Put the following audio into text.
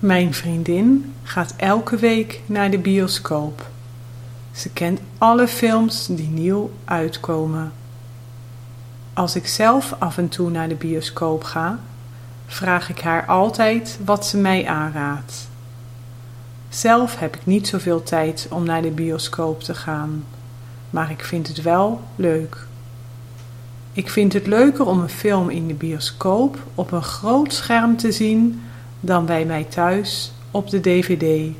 Mijn vriendin gaat elke week naar de bioscoop. Ze kent alle films die nieuw uitkomen. Als ik zelf af en toe naar de bioscoop ga, vraag ik haar altijd wat ze mij aanraadt. Zelf heb ik niet zoveel tijd om naar de bioscoop te gaan, maar ik vind het wel leuk. Ik vind het leuker om een film in de bioscoop op een groot scherm te zien dan bij mij thuis op de DVD.